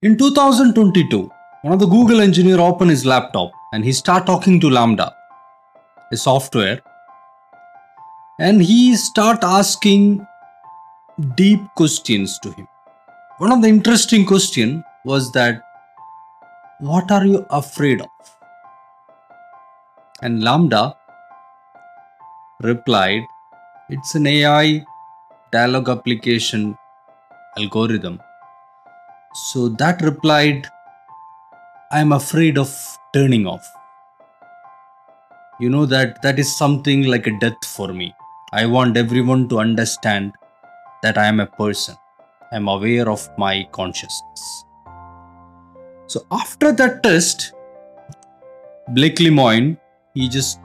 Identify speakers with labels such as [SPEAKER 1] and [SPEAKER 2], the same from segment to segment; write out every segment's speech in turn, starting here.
[SPEAKER 1] In 2022, one of the Google engineer opened his laptop and he start talking to LaMDA, a software, and he start asking deep questions to him. One of the interesting question was that what are you afraid of? And LaMDA replied, it's an AI dialogue application algorithm. So that replied, I am afraid of turning off. You know that that is something like a death for me. I want everyone to understand that I am a person. I am aware of my consciousness. So after that test, Blake Lemoine, he just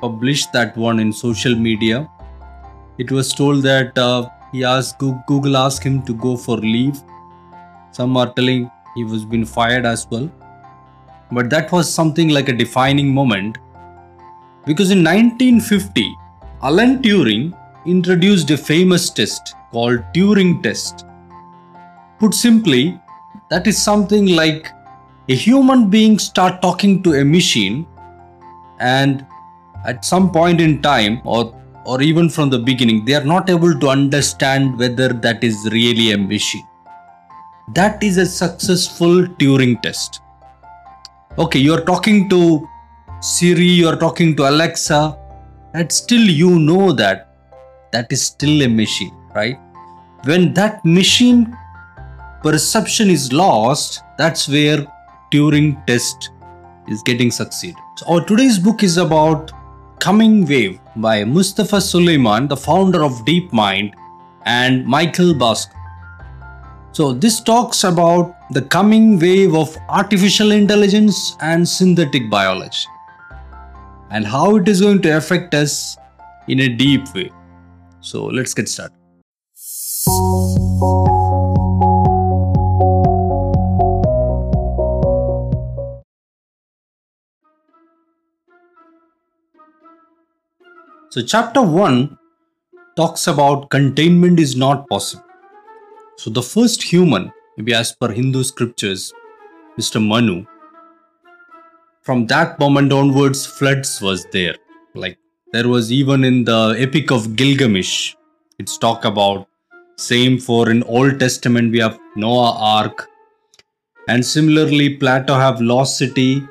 [SPEAKER 1] published that one in social media. It was told that uh, he asked Google asked him to go for leave. Some are telling he was been fired as well. But that was something like a defining moment because in 1950, Alan Turing introduced a famous test called Turing test. Put simply, that is something like a human being start talking to a machine and at some point in time or or even from the beginning they are not able to understand whether that is really a machine that is a successful turing test. Okay you are talking to siri you are talking to alexa and still you know that that is still a machine right? When that machine perception is lost that's where turing test is getting succeed. So our today's book is about Coming Wave by Mustafa Suleyman, the founder of DeepMind, and Michael Bhaskar. So, this talks about the coming wave of artificial intelligence and synthetic biology and how it is going to affect us in a deep way. So, let's get started. So, chapter 1 talks about containment is not possible. So, the first human, maybe as per Hindu scriptures, Mr. Manu, from that moment onwards, floods was there. Like there was even in the Epic of Gilgamesh, it's talk about same for in Old Testament we have Noah Ark, and similarly Plato have lost city.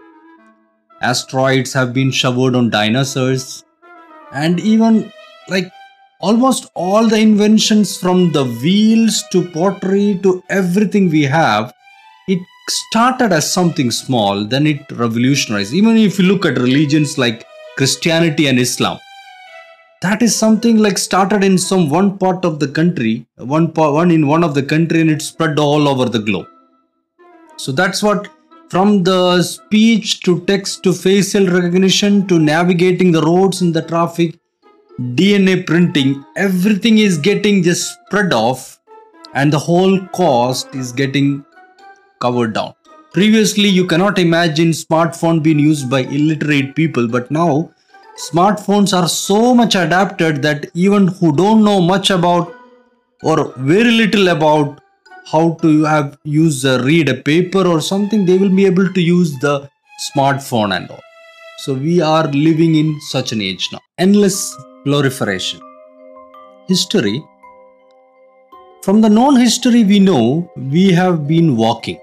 [SPEAKER 1] Asteroids have been showered on dinosaurs and even like almost all the inventions from the wheels to pottery to everything we have it started as something small then it revolutionized. Even if you look at religions like christianity and islam that is something like started in some one part of the country one part one in one of the country and it spread all over the globe. So that's what from the speech to text to facial recognition to navigating the roads in the traffic, DNA printing, everything is getting just spread off and the whole cost is getting covered down. Previously, you cannot imagine smartphone being used by illiterate people, but now smartphones are so much adapted that even who don't know much about or very little about how to have use a read a paper or something they will be able to use the smartphone and all so we are living in such an age now endless proliferation history. From the known history we know we have been walking.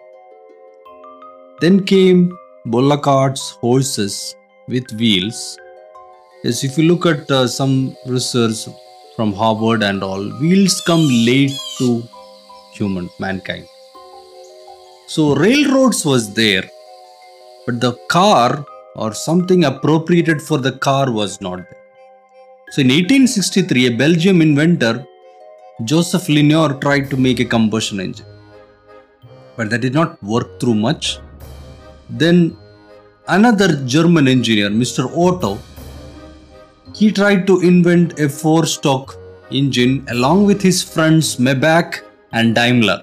[SPEAKER 1] Then came bolla carts horses with wheels. Yes if you look at uh, some research from harvard and all wheels come late to human mankind. So railroads was there but the car or something appropriated for the car was not there so in 1863 a belgium inventor joseph Lenoir tried to make a combustion engine but that did not work through much then another german engineer mr otto he tried to invent a four stroke engine along with his friends Maybach and Daimler.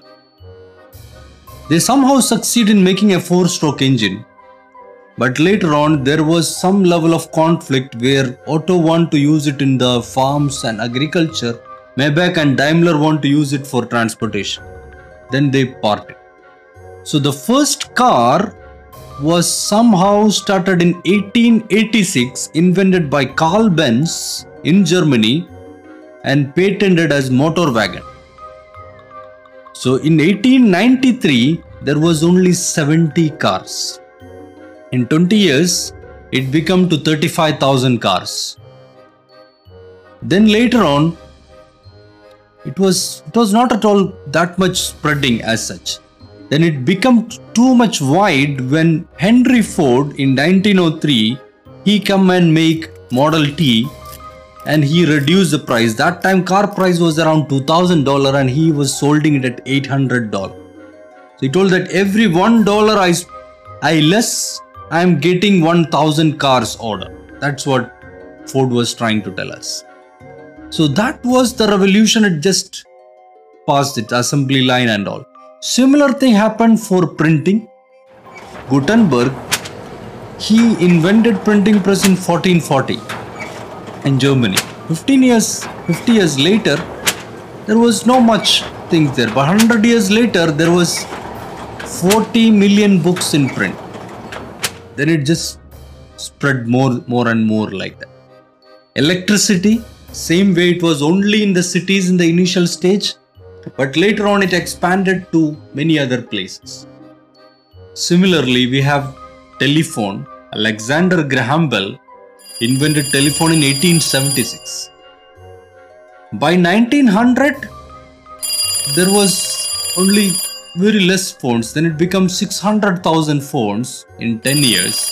[SPEAKER 1] They somehow succeed in making a four stroke engine. But later on, there was some level of conflict where Otto wanted to use it in the farms and agriculture, Maybach and Daimler want to use it for transportation. Then they parted. So the first car was somehow started in 1886, invented by Carl Benz in Germany and patented as motor wagon. So in 1893, there was only 70 cars. In 20 years, it became to 35,000 cars. Then later on, it was it was not at all that much spreading as such. Then it became too much wide when Henry Ford in 1903 he come and make Model T and he reduced the price. That time car price was around $2000 and he was solding it at $800. So he told that every $1 I, I less I am getting 1000 cars order. That's what Ford was trying to tell us. So that was the revolution. It just passed it, assembly line and all. Similar thing happened for printing. Gutenberg, he invented printing press in 1440 in Germany. 15 years, 50 years later, there was no much things there. But 100 years later, there was 40 million books in print. Then it just spread more, more and more like that. Electricity, same way it was only in the cities in the initial stage, but later on it expanded to many other places. Similarly, we have telephone. Alexander Graham Bell invented telephone in 1876. By 1900, there was only very less phones. Then it becomes 600,000 phones in 10 years,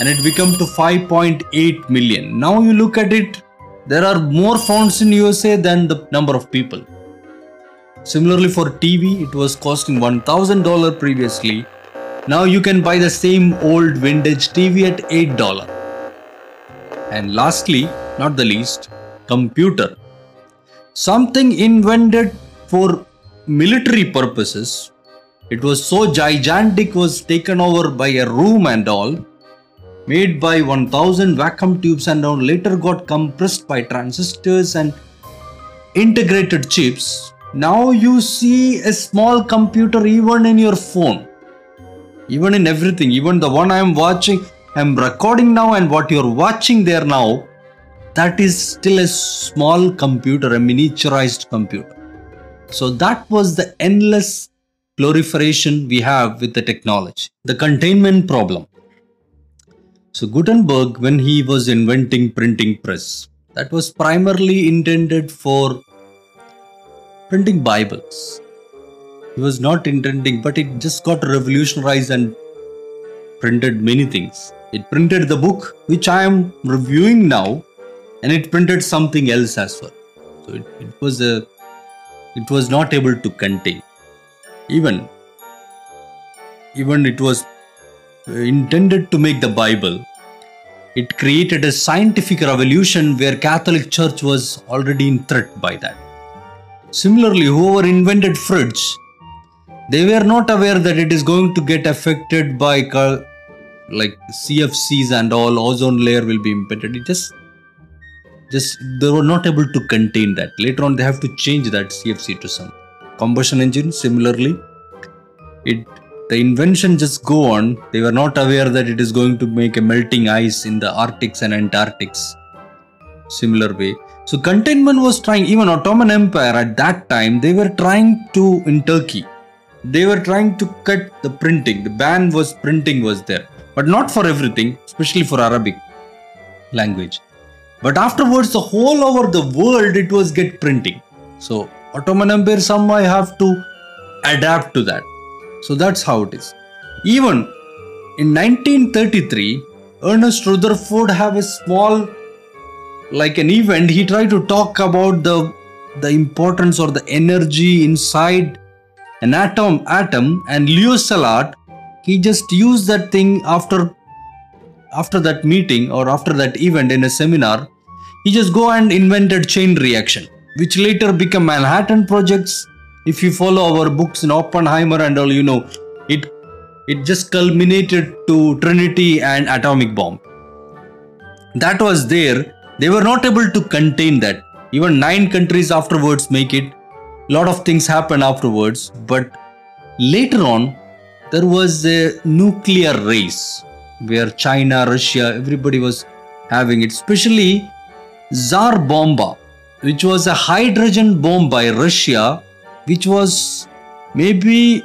[SPEAKER 1] and it became to 5.8 million. Now you look at it, there are more phones in USA than the number of people. Similarly, for TV, it was costing $1,000 previously. Now you can buy the same old vintage TV at $8. And lastly, not the least, computer. Something invented for military purposes. It was so gigantic was taken over by a room and all made by 1000 vacuum tubes and all later got compressed by transistors and integrated chips now you see a small computer even in your phone even in everything even the one i am watching i'm recording now and what you're watching there now that is still a small computer a miniaturized computer so that was the endless proliferation we have with the technology the containment problem so gutenberg when he was inventing printing press that was primarily intended for printing Bibles. He was not intending, but it just got revolutionized and printed many things. It printed the book, which I am reviewing now, and it printed something else as well. So it, it was a it was not able to contain. Even even it was uh, intended to make the Bible. It created a scientific revolution where Catholic Church was already in threat by that. Similarly, whoever invented fridge, they were not aware that it is going to get affected by like CFCs and all ozone layer will be impacted. It just just they were not able to contain that. Later on, they have to change that CFC to some combustion engine. Similarly, it the invention just go on. They were not aware that it is going to make a melting ice in the Arctics and Antarctics. Similar way, so containment was trying, even Ottoman Empire at that time, they were trying to, in Turkey, they were trying to cut the printing. The ban was printing was there, but not for everything, especially for Arabic language. But afterwards, the whole over the world, it was get printing. So Ottoman Empire somehow have to adapt to that. So that's how it is. Even in 1933, Ernest Rutherford have a small like an event he tried to talk about the the importance or the energy inside an atom atom and leo szilard he just used that thing after after that meeting or after that event in a seminar he just go and invented chain reaction which later became manhattan projects if you follow our books in oppenheimer and all you know it it just culminated to trinity and atomic bomb that was there they were not able to contain that. Even nine countries afterwards make it. Lot of things happen afterwards, but later on, there was a nuclear race where China, Russia, everybody was having it, especially Tsar Bomba, which was a hydrogen bomb by Russia, which was maybe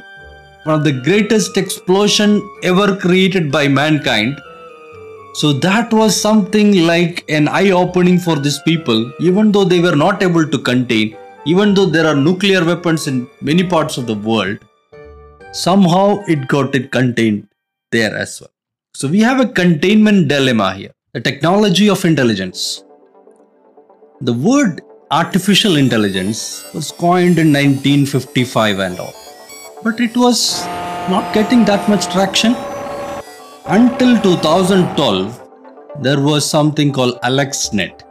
[SPEAKER 1] one of the greatest explosion ever created by mankind. So that was something like an eye opening for these people, even though they were not able to contain, even though there are nuclear weapons in many parts of the world, somehow it got it contained there as well. So we have a containment dilemma here, the technology of intelligence. The word artificial intelligence was coined in 1955 and all, but it was not getting that much traction. Until 2012, there was something called AlexNet,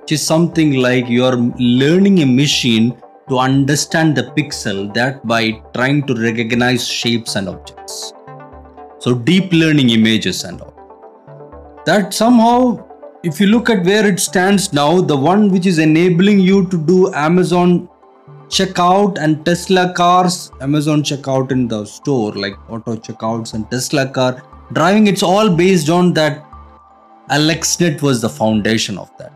[SPEAKER 1] which is something like you are learning a machine to understand the pixel that by trying to recognize shapes and objects. So deep learning images and all. That somehow, if you look at where it stands now, the one which is enabling you to do Amazon checkout and Tesla cars, Amazon checkout in the store, like auto checkouts and Tesla car driving, it's all based on that AlexNet was the foundation of that.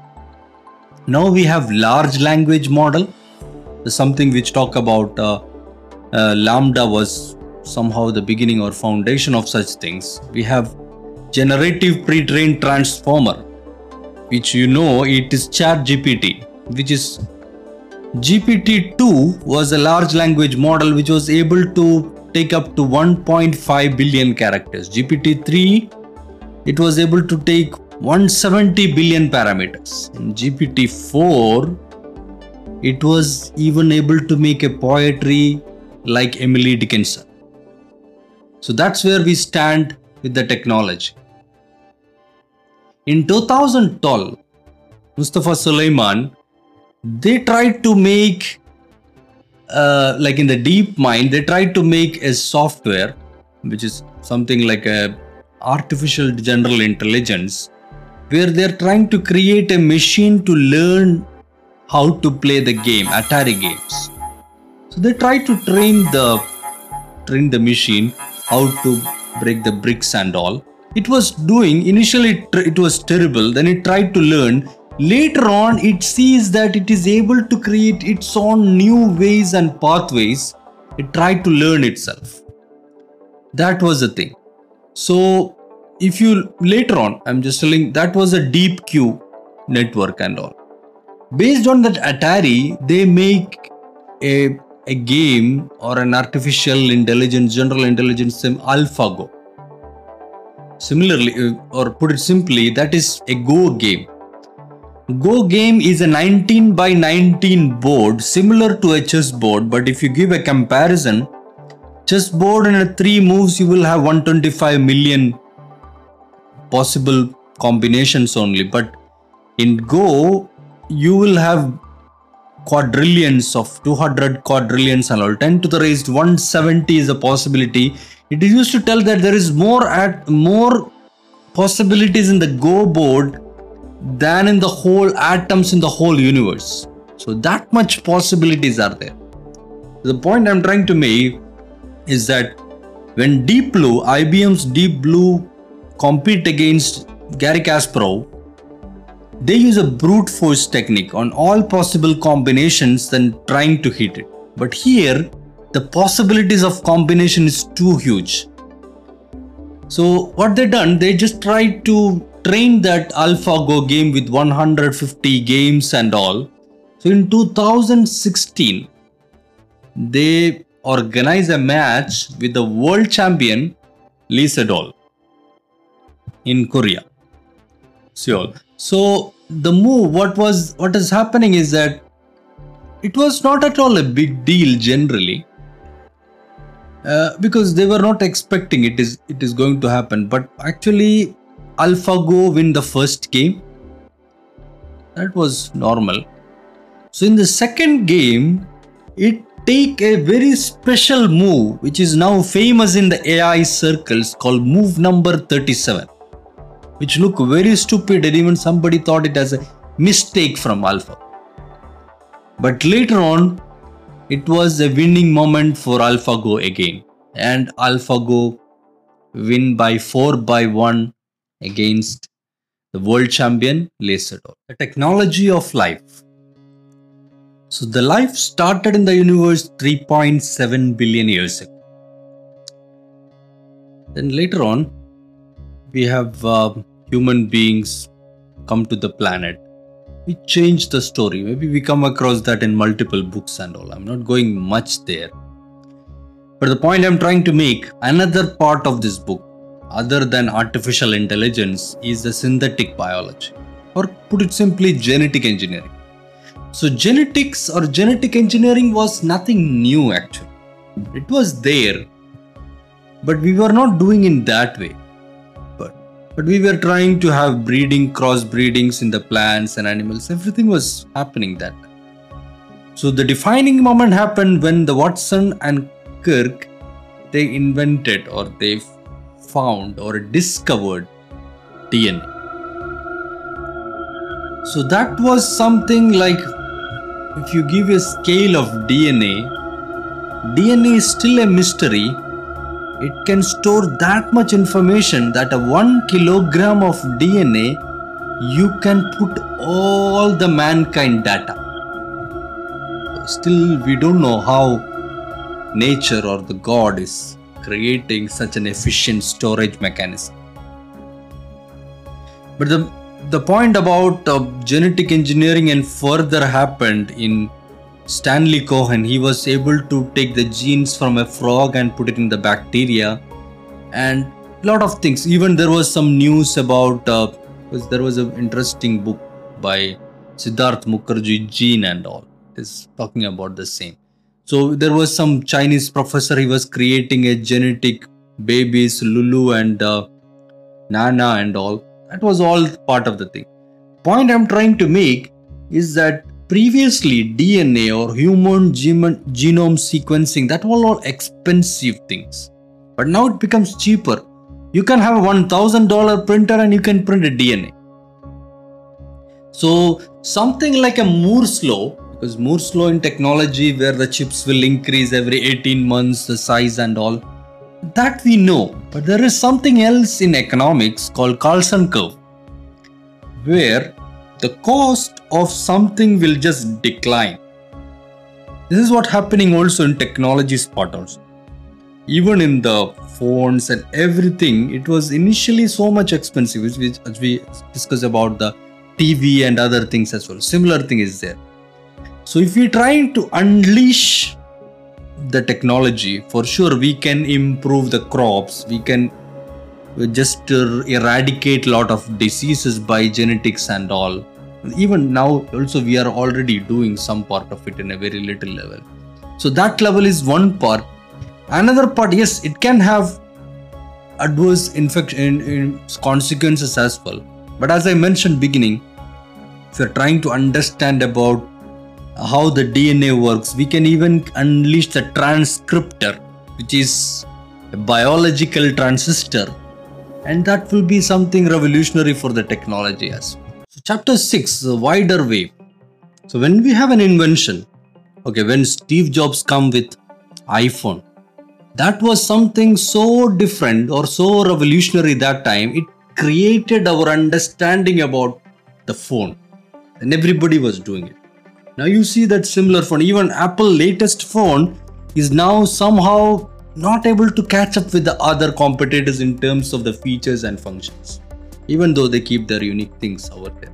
[SPEAKER 1] Now we have large language model, something which talk about uh, uh, LaMDA was somehow the beginning or foundation of such things. We have generative pre-trained transformer, which you know it is Chat GPT, which is GPT-2 was a large language model which was able to take up to 1.5 billion characters. GPT-3 it was able to take 170 billion parameters. In GPT-4 it was even able to make a poetry like Emily Dickinson. So that's where we stand with the technology. In 2012, Mustafa Suleyman they tried to make uh, like in the DeepMind, they tried to make a software which is something like a artificial general intelligence where they're trying to create a machine to learn how to play the game atari games so they tried to train the train the machine how to break the bricks and all it was doing initially it was terrible then it tried to learn Later on, it sees that it is able to create its own new ways and pathways. It tried to learn itself. That was the thing. So, if you later on, I'm just telling that was a Deep Q-Network and all. Based on that Atari, they make a, a game or an artificial intelligence, general intelligence sim AlphaGo. Similarly, uh, or put it simply, that is a Go game Go game is a 19 by 19 board similar to a chess board but if you give a comparison chess board in 3 moves you will have 125 million possible combinations only but in Go you will have quadrillions of 200 quadrillions and all 10 to the raised 170 is a possibility it is used to tell that there is more at more possibilities in the Go board than in the whole atoms in the whole universe. So that much possibilities are there. The point I'm trying to make is that when Deep Blue, IBM's Deep Blue compete against Garry Kasparov, they use a brute force technique on all possible combinations than trying to hit it. But here, the possibilities of combination is too huge. So what they done, they just tried to train that AlphaGo game with 150 games and all. So in 2016, they organize a match with the world champion Lee Sedol in Korea, Seoul. So the move, what was what is happening is that it was not at all a big deal generally. Uh, because they were not expecting it is it is going to happen but actually AlphaGo win the first game. That was normal. So in the second game, it take a very special move which is now famous in the AI circles called move number 37 which look very stupid and even somebody thought it as a mistake from Alpha. But later on, it was a winning moment for AlphaGo again. and AlphaGo win by 4 by 1 against the world champion Lee Sedol. The technology of life. So the life started in the universe 3.7 billion years ago. Then later on, we have uh, human beings come to the planet. We change the story. Maybe we come across that in multiple books and all. I'm not going much there. But the point I'm trying to make, another part of this book, other than artificial intelligence, is the synthetic biology. Or put it simply, genetic engineering. So, genetics or genetic engineering was nothing new actually. It was there, but we were not doing in that way. But, we were trying to have breeding, cross breedings in the plants and animals. Everything was happening that. So, the defining moment happened when the Watson and Crick they invented or they found or discovered DNA. So that was something like if you give a scale of DNA, DNA is still a mystery. It can store that much information that a one kilogram of DNA you can put all the mankind data. Still, we don't know how nature or the God is creating such an efficient storage mechanism. But the the point about uh, genetic engineering and further happened in Stanley Cohen. He was able to take the genes from a frog and put it in the bacteria, and a lot of things. Even there was some news about uh, there was an interesting book by Siddharth Mukherjee, Gene and all is talking about the same. So there was some Chinese professor. He was creating a genetic babies, Lulu and uh, Nana and all that was all part of the thing. Point I'm trying to make is that previously DNA or human genome sequencing that were all expensive things, but now it becomes cheaper. You can have a one thousand dollar printer and you can print a DNA. So something like a Moore's law, because Moore's law in technology where the chips will increase every 18 months, the size and all that we know, but there is something else in economics called Carlson curve, where the cost of something will just decline. This is what happening also in technology part also. Even in the phones and everything, it was initially so much expensive, which as we discussed about the TV and other things as well. Similar thing is there. So if we're trying to unleash the technology for sure we can improve the crops we can just uh, eradicate lot of diseases by genetics and all. Even now also we are already doing some part of it in a very little level. So that level is one part. Another part yes it can have adverse infection consequences as well. But as i mentioned beginning if you're trying to understand about how the DNA works. We can even unleash the transcriptor, which is a biological transistor, and that will be something revolutionary for the technology as well. So, chapter 6 the wider way. So, when we have an invention, okay, when Steve Jobs come with iPhone, that was something so different or so revolutionary that time. It created our understanding about the phone, and everybody was doing it now you see that similar phone, even Apple latest phone is now somehow not able to catch up with the other competitors in terms of the features and functions, even though they keep their unique things over there.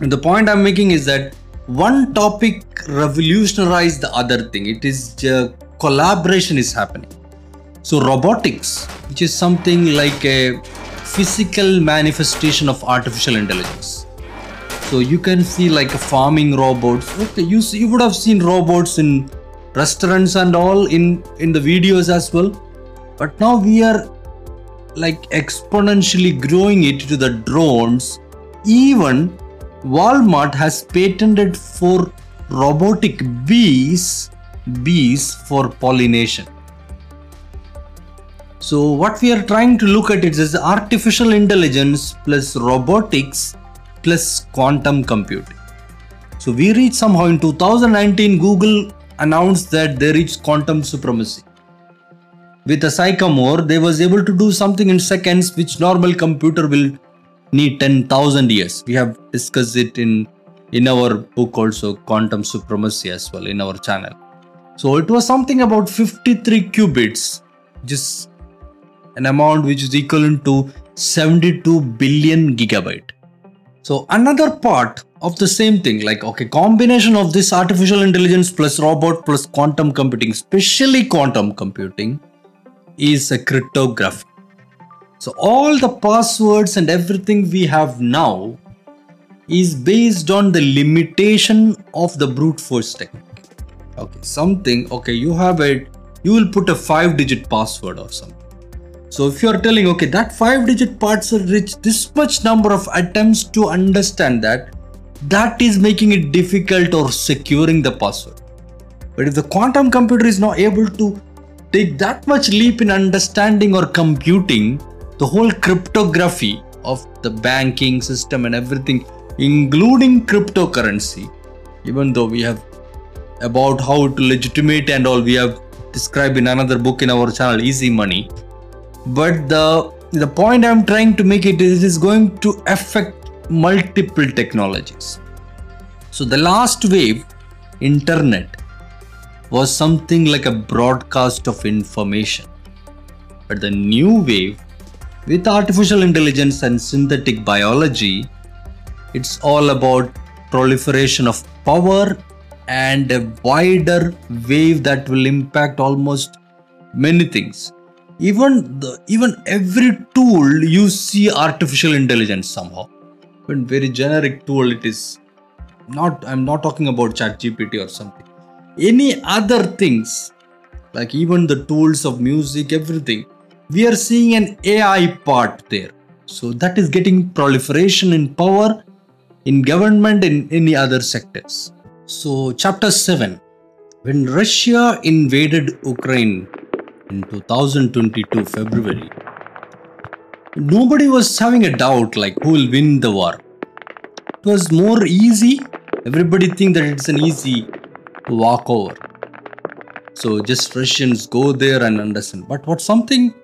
[SPEAKER 1] And the point I'm making is that one topic revolutionized the other thing. It is uh, collaboration is happening. So robotics, which is something like a physical manifestation of artificial intelligence so you can see like farming robots okay you see, you would have seen robots in restaurants and all in in the videos as well. But now we are like exponentially growing it to the drones. Even walmart has patented for robotic bees bees for pollination. So what we are trying to look at it is artificial intelligence plus robotics plus quantum computing. So we reached somehow in 2019, Google announced that they reached quantum supremacy. with a sycamore they was able to do something in seconds which normal computer will need 10000 years. We have discussed it in in our book also quantum supremacy as well in our channel. So it was something about 53 qubits just an amount which is equivalent to 72 billion gigabyte so another part of the same thing like okay combination of this artificial intelligence plus robot plus quantum computing especially quantum computing is a cryptography. So all the passwords and everything we have now is based on the limitation of the brute force technique. Okay, something, okay, you have it, you will put a five digit password or something. So if you are telling, okay, that five digit parts password reach this much number of attempts to understand that, that is making it difficult or securing the password. But if the quantum computer is not able to take that much leap in understanding or computing the whole cryptography of the banking system and everything, including cryptocurrency, even though we have about how to legitimate and all we have described in another book in our channel, Easy Money. But the the point I'm trying to make it is it is going to affect multiple technologies. So the last wave, internet, was something like a broadcast of information. But the new wave, with artificial intelligence and synthetic biology, it's all about proliferation of power and a wider wave that will impact almost many things even the even every tool you see artificial intelligence somehow. When very generic tool it is not i'm not talking about chat gpt or something. Any other things like even the tools of music everything we are seeing an ai part there. So that is getting proliferation in power in government in any other sectors. So chapter 7 when russia invaded ukraine in 2022 february nobody was having a doubt like who will win the war it was more easy everybody think that it's an easy walk over. So just Russians go there and understand. But what something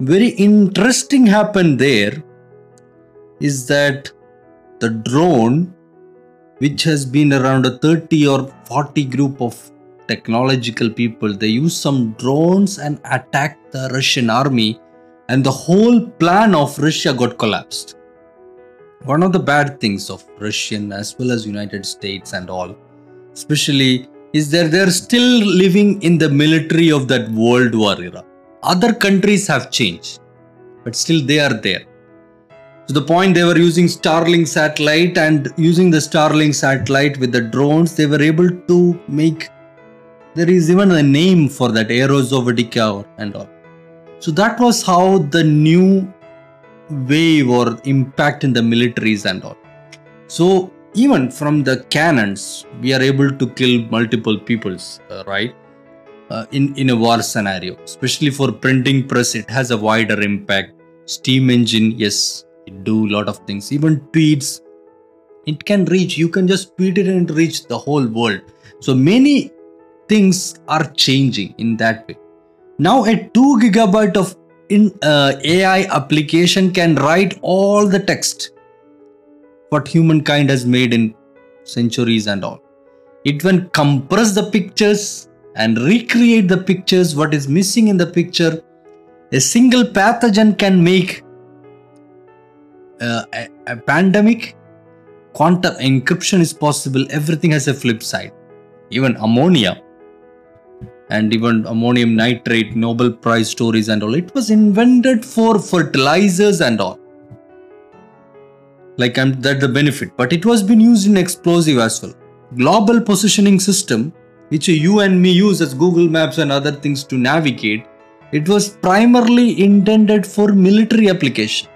[SPEAKER 1] very interesting happened there is that the drone, which has been around a 30 or 40 group of technological people, they use some drones and attacked the Russian army, and the whole plan of Russia got collapsed. One of the bad things of Russian as well as United States and all especially is that they're still living in the military of that World War era. Other countries have changed, but still they are there. To the point they were using Starlink satellite and using the Starlink satellite with the drones, they were able to make. There is even a name for that, Aerorozvidka and all. So that was how the new wave or impact in the militaries and all. So even from the cannons we are able to kill multiple peoples uh, right uh, in in a war scenario especially for printing press it has a wider impact steam engine yes it do a lot of things even tweets it can reach you can just tweet it and reach the whole world so many things are changing in that way now a 2 gigabyte of in uh, ai application can write all the text what humankind has made in centuries and all. It can compress the pictures and recreate the pictures, what is missing in the picture. A single pathogen can make uh, a, a pandemic. Quantum encryption is possible. Everything has a flip side. Even ammonia and even ammonium nitrate, Nobel Prize stories and all. It was invented for fertilizers and all like I'm that the benefit, but it was been used in explosive as well. Global positioning system, which you and me use as Google Maps and other things to navigate, it was primarily intended for military application.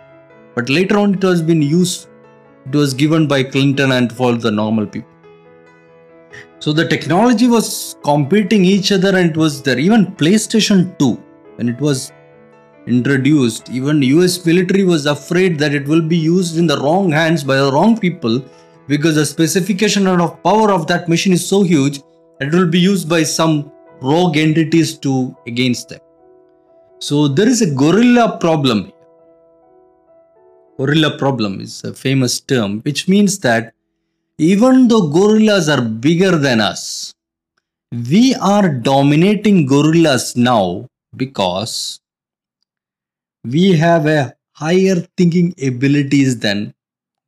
[SPEAKER 1] But later on, it was been used. It was given by Clinton and for the normal people. So the technology was competing each other, and it was there. Even PlayStation 2, when it was introduced, even US military was afraid that it will be used in the wrong hands by the wrong people because the specification of power of that machine is so huge that it will be used by some rogue entities to against them. So there is a gorilla problem. Gorilla problem is a famous term which means that even though gorillas are bigger than us, we are dominating gorillas now because we have a higher thinking abilities than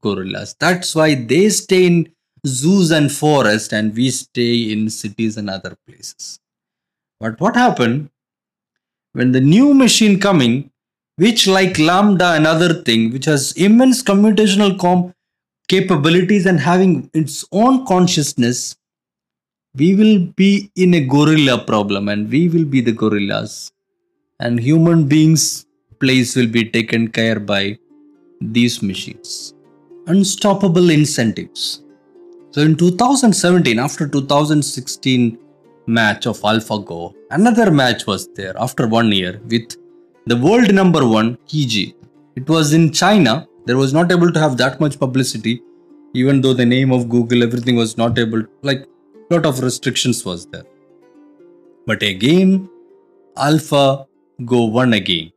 [SPEAKER 1] gorillas. That's why they stay in zoos and forests and we stay in cities and other places. But what happened when the new machine coming, which like LaMDA and other thing, which has immense computational com- capabilities and having its own consciousness, we will be in a gorilla problem and we will be the gorillas. And human beings place will be taken care by these machines. Unstoppable incentives. So in 2017 after 2016 match of AlphaGo another match was there after one year with the world number one He it was in China there was not able to have that much publicity even though the name of Google everything was not able like lot of restrictions was there. But again alpha go one again.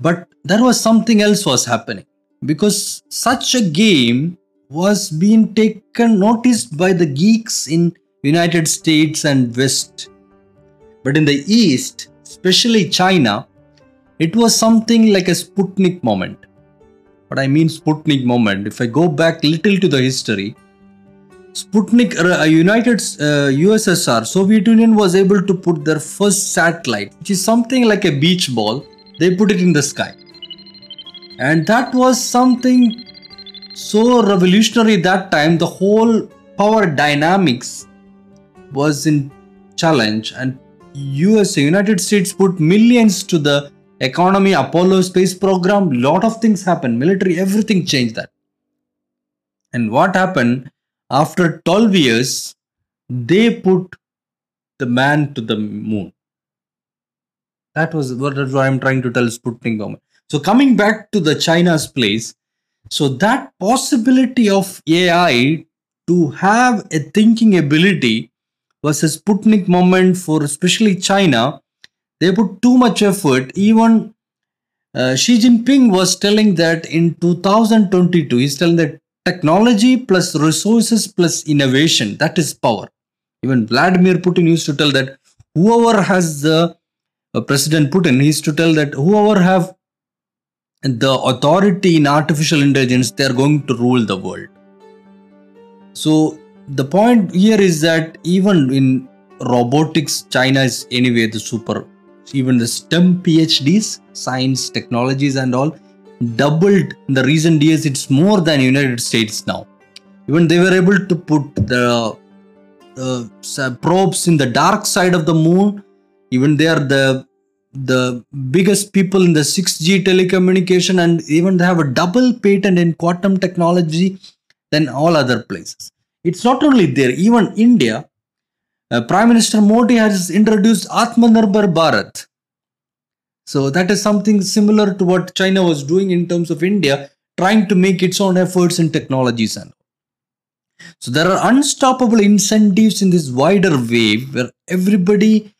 [SPEAKER 1] But there was something else was happening because such a game was being taken noticed by the geeks in united states and west. But in the east especially china it was something like a sputnik moment what i mean sputnik moment if i go back little to the history Sputnik, uh, United uh, USSR, Soviet Union was able to put their first satellite, which is something like a beach ball. They put it in the sky, and that was something so revolutionary that time. The whole power dynamics was in challenge, and USA, United States, put millions to the economy, Apollo space program. Lot of things happened. Military, everything changed that. And what happened? after 12 years, they put the man to the moon. That was what I'm trying to tell Sputnik government. So coming back to the China's place, so that possibility of AI to have a thinking ability was a Sputnik moment for especially China. They put too much effort. Even uh, Xi Jinping was telling that in 2022, he's telling that technology plus resources plus innovation that is power even vladimir putin used to tell that whoever has the uh, president putin he used to tell that whoever have the authority in artificial intelligence they are going to rule the world so the point here is that even in robotics china is anyway the super even the stem phds science technologies and all doubled in the recent years. It's more than united states now. Even they were able to put the uh, probes in the dark side of the moon. Even they are the the biggest people in the 6g telecommunication and even they have a double patent in quantum technology than all other places. It's not only there even india uh, prime minister modi has introduced atmanirbhar bharat so that is something similar to what China was doing in terms of India, trying to make its own efforts in technologies and so there are unstoppable incentives in this wider wave where everybody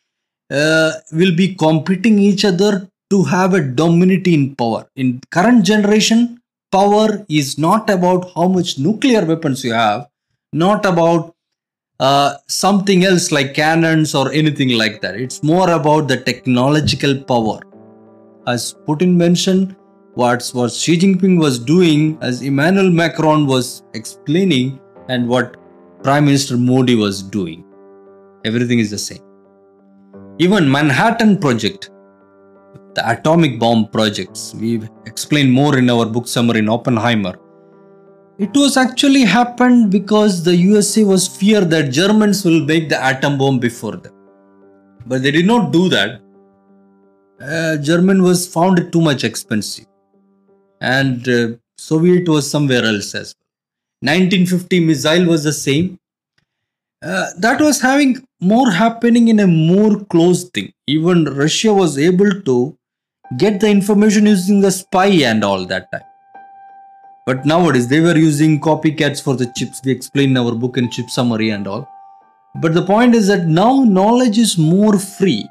[SPEAKER 1] uh, will be competing each other to have a dominity in power. In current generation, power is not about how much nuclear weapons you have, not about uh, something else like cannons or anything like that. It's more about the technological power as Putin mentioned, what, what Xi Jinping was doing, as Emmanuel Macron was explaining, and what Prime Minister Modi was doing. Everything is the same. Even Manhattan Project, the atomic bomb projects, we've explained more in our book summary in Oppenheimer. It was actually happened because the USA was fear that Germans will make the atom bomb before them. But they did not do that uh, German was found too much expensive, and uh, Soviet was somewhere else as well. 1950 missile was the same. Uh, that was having more happening in a more closed thing. Even Russia was able to get the information using the spy and all that time. But nowadays they were using copycats for the chips. We explain in our book and chip summary and all. But the point is that now knowledge is more free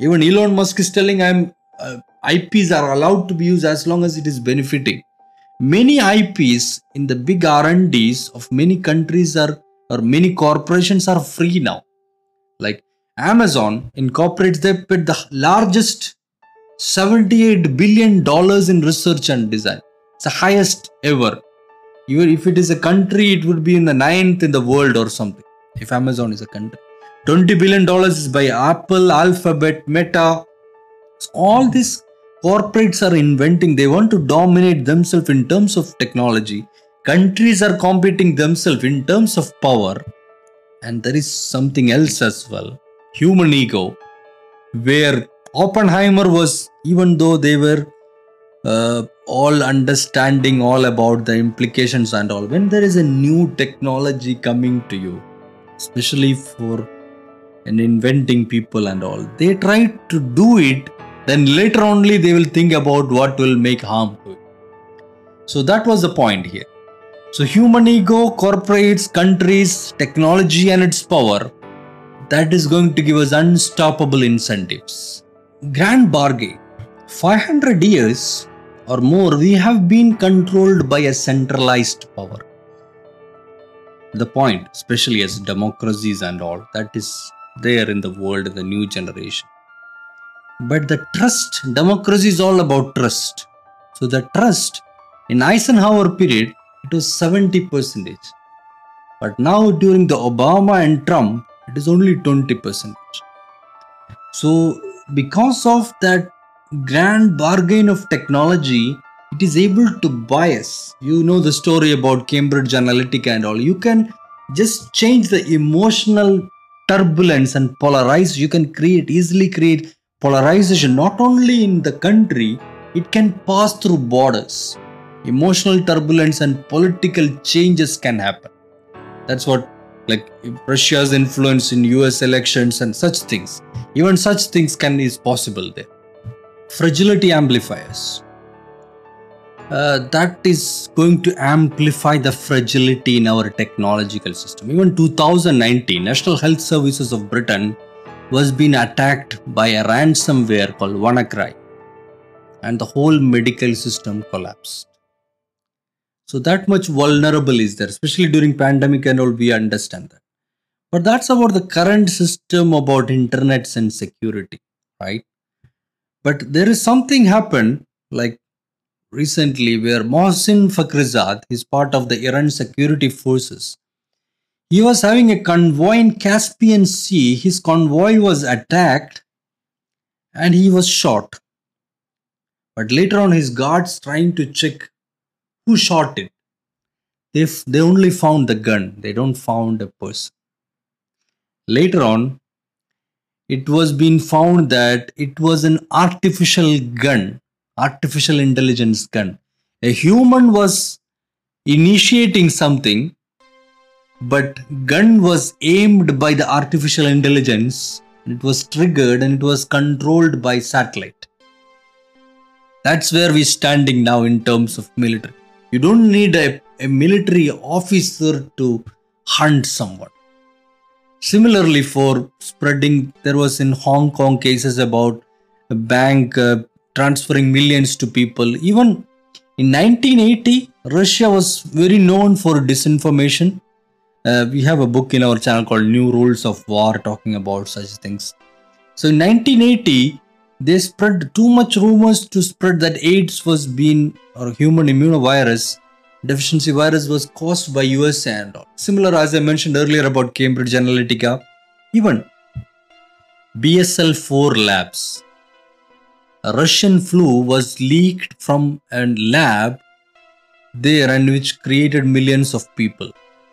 [SPEAKER 1] even Elon Musk is telling I'm uh, IPs are allowed to be used as long as it is benefiting. Many IPs in the big R&Ds of many countries are or many corporations are free now. Like Amazon incorporates they paid the largest 78 billion dollars in research and design. It's the highest ever. Even if it is a country, it would be in the ninth in the world or something. If Amazon is a country, 20 billion dollars is by Apple, Alphabet, Meta. All these corporates are inventing. They want to dominate themselves in terms of technology. Countries are competing themselves in terms of power. And there is something else as well human ego, where Oppenheimer was, even though they were uh, all understanding all about the implications and all, when there is a new technology coming to you, especially for and inventing people and all, they try to do it, then later only they will think about what will make harm to it. So that was the point here. So human ego, corporates, countries, technology and its power that is going to give us unstoppable incentives. Grand bargain 500 years or more, we have been controlled by a centralized power. The point, especially as democracies and all, that is there in the world in the new generation. But the trust, democracy is all about trust. So the trust in Eisenhower period, it was 70 percentage. But now during the Obama and Trump, it is only 20%. So, because of that grand bargain of technology, it is able to bias. You know the story about Cambridge Analytica and all. You can just change the emotional turbulence and polarize. You can create easily create polarization not only in the country, it can pass through borders. Emotional turbulence and political changes can happen. That's what like Russia's influence in US elections and such things. Even such things can is possible there. Fragility amplifiers. Uh, that is going to amplify the fragility in our technological system. Even 2019, National Health Services of Britain was being attacked by a ransomware called WannaCry, and the whole medical system collapsed. So that much vulnerable is there, especially during pandemic and all, we understand that. But that's about the current system about internets and security, right? But there is something happened like recently where Mohsin Fakhrizad is part of the Iran security forces. He was having a convoy in Caspian Sea. His convoy was attacked and he was shot. But later on, his guards trying to check who shot it they, they only found the gun they don't found a person later on it was being found that it was an artificial gun artificial intelligence gun. A human was initiating something but gun was aimed by the artificial intelligence. It was triggered and it was controlled by satellite. That's where we're standing now in terms of military. You don't need a, a military officer to hunt someone. Similarly, for spreading, there was in Hong Kong cases about a bank uh, transferring millions to people. Even in 1980, Russia was very known for disinformation. Uh, we have a book in our channel called New Rules of War talking about such things. So in 1980, they spread too much rumors to spread that AIDS was being or human immunovirus deficiency virus was caused by US and all. Similar as I mentioned earlier about Cambridge Analytica, even BSL 4 labs. A Russian flu was leaked from a lab there and which created millions of people.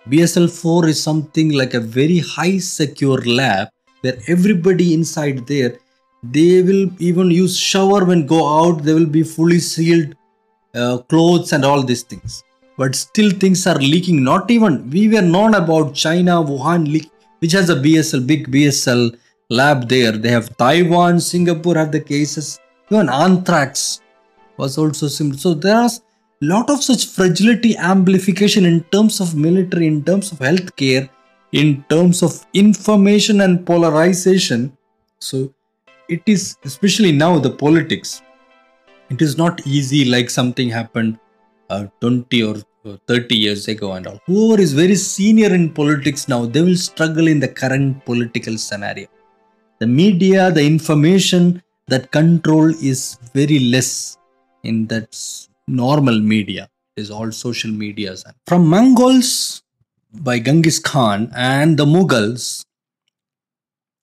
[SPEAKER 1] BSL 4 is something like a very high secure lab where everybody inside there they will even use shower when go out they will be fully sealed uh, clothes and all these things but still things are leaking. Not even we were known about china wuhan leak which has a bsl big bsl lab there. They have taiwan singapore have the cases. Even anthrax was also similar. So there's a lot of such fragility amplification in terms of military in terms of healthcare in terms of information and polarization. So it is especially now the politics. It is not easy like something happened uh, 20 or 30 years ago and all. Whoever is very senior in politics now, they will struggle in the current political scenario. The media, the information, that control is very less in that normal media. It is all social medias. From Mongols by Genghis Khan and the Mughals,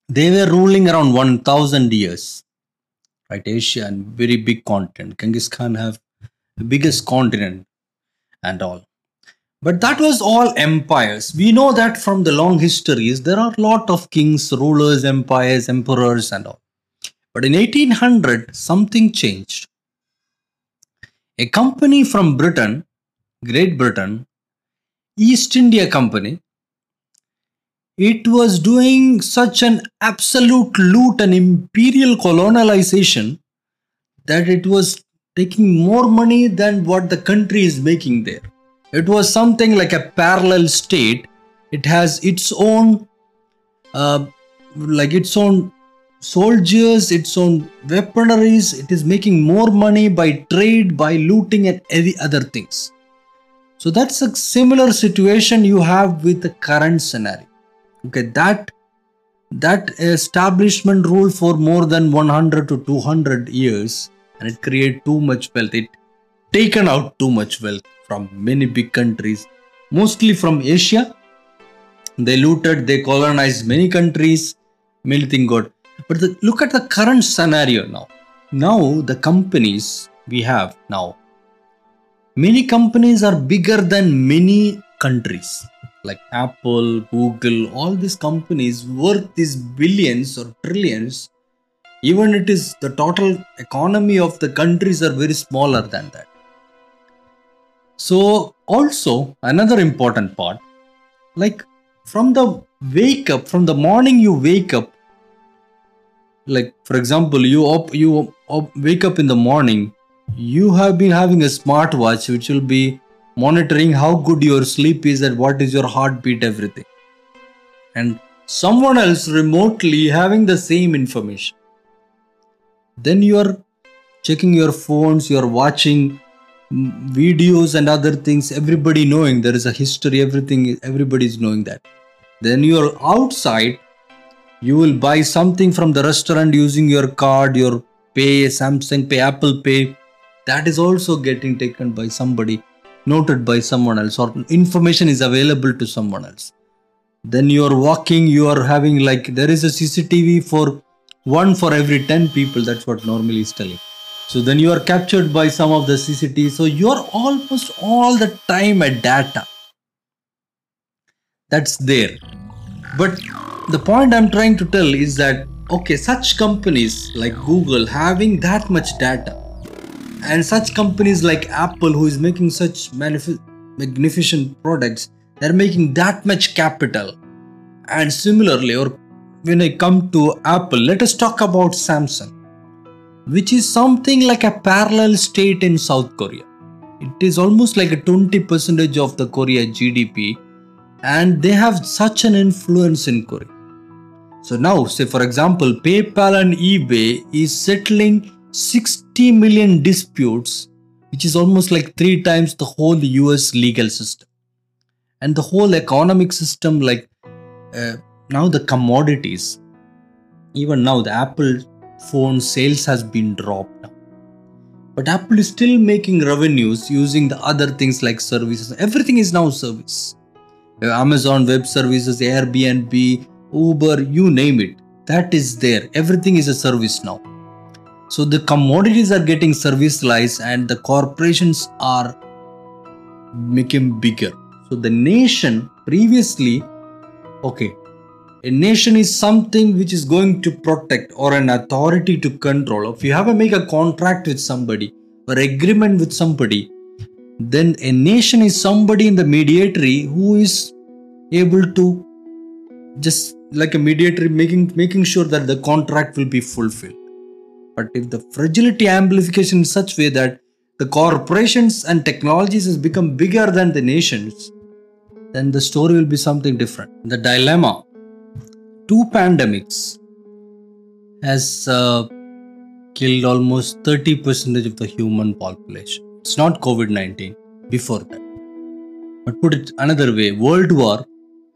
[SPEAKER 1] they were ruling around 1000 years. Right, Asia and very big continent. Genghis Khan have the biggest continent and all. But that was all empires. We know that from the long histories, there are a lot of kings, rulers, empires, emperors, and all. But in 1800, something changed. A company from Britain, Great Britain, East India Company, it was doing such an absolute loot and imperial colonization that it was taking more money than what the country is making there. It was something like a parallel state. It has its own, uh, like its own soldiers, its own weaponaries. It is making more money by trade, by looting, and any other things. So that's a similar situation you have with the current scenario. Okay, that that establishment rule for more than 100 to 200 years and it create too much wealth. It taken out too much wealth from many big countries, mostly from Asia. They looted, they colonized many countries, many things got. But the, look at the current scenario now. Now the companies we have now, many companies are bigger than many countries like Apple, Google, all these companies worth these billions or trillions even it is the total economy of the countries are very smaller than that. So also another important part like from the wake up from the morning you wake up like for example you you wake up in the morning you have been having a smartwatch which will be monitoring how good your sleep is and what is your heartbeat everything. And someone else remotely having the same information then you are checking your phones you are watching videos and other things everybody knowing there is a history everything everybody is knowing that. Then you are outside you will buy something from the restaurant using your card your pay samsung pay apple pay. That is also getting taken by somebody noted by someone else or information is available to someone else. Then you are walking you are having like there is a cctv for one for every 10 people that's what normally is telling. So then you are captured by some of the cct so you are almost all the time at data. That's there. But the point i'm trying to tell is that okay such companies like google having that much data and such companies like apple who is making such magnificent products they're making that much capital. And similarly or when I come to Apple, let us talk about Samsung, which is something like a parallel state in South Korea. It is almost like a 20% of the Korea GDP, and they have such an influence in Korea. So now, say for example, PayPal and eBay is settling 60 million disputes, which is almost like three times the whole US legal system. And the whole economic system, like uh, now the commodities. Even now the apple phone sales has been dropped. But apple is still making revenues using the other things like services. Everything is now service. Amazon web services airbnb uber you name it. That is there. Everything is a service now. So the commodities are getting servicialized and the corporations are making bigger. So the nation previously okay a nation is something which is going to protect or an authority to control. If you have to make a contract with somebody or agreement with somebody, then a nation is somebody in the mediatory who is able to just like a mediator making making sure that the contract will be fulfilled. But if the fragility amplification in such way that the corporations and technologies has become bigger than the nations, then the story will be something different. The dilemma two pandemics has uh, killed almost 30% of the human population. It's not COVID 19 before that. But put it another way, World War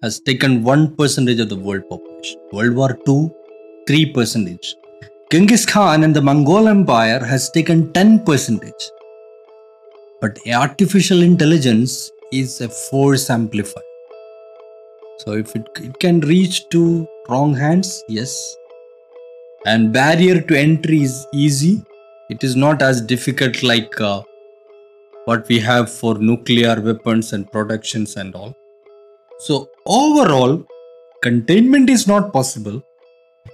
[SPEAKER 1] has taken 1% of the world population. World War II, 3%. Genghis Khan and the Mongol Empire has taken 10%. But artificial intelligence is a force amplifier. So if it, it can reach to wrong hands, yes. And barrier to entry is easy. It is not as difficult like uh, what we have for nuclear weapons and productions and all. So overall, containment is not possible.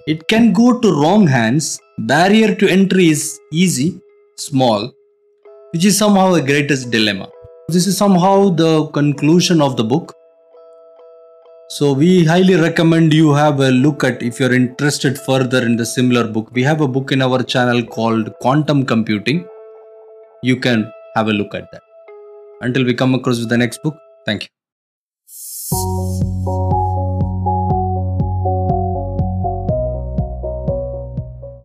[SPEAKER 1] It can go to wrong hands. Barrier to entry is easy, small, which is somehow a greatest dilemma. This is somehow the conclusion of the book. So we highly recommend you have a look at if you're interested further in the similar book. We have a book in our channel called Quantum Computing. You can have a look at that. Until we come across with the next book, thank you.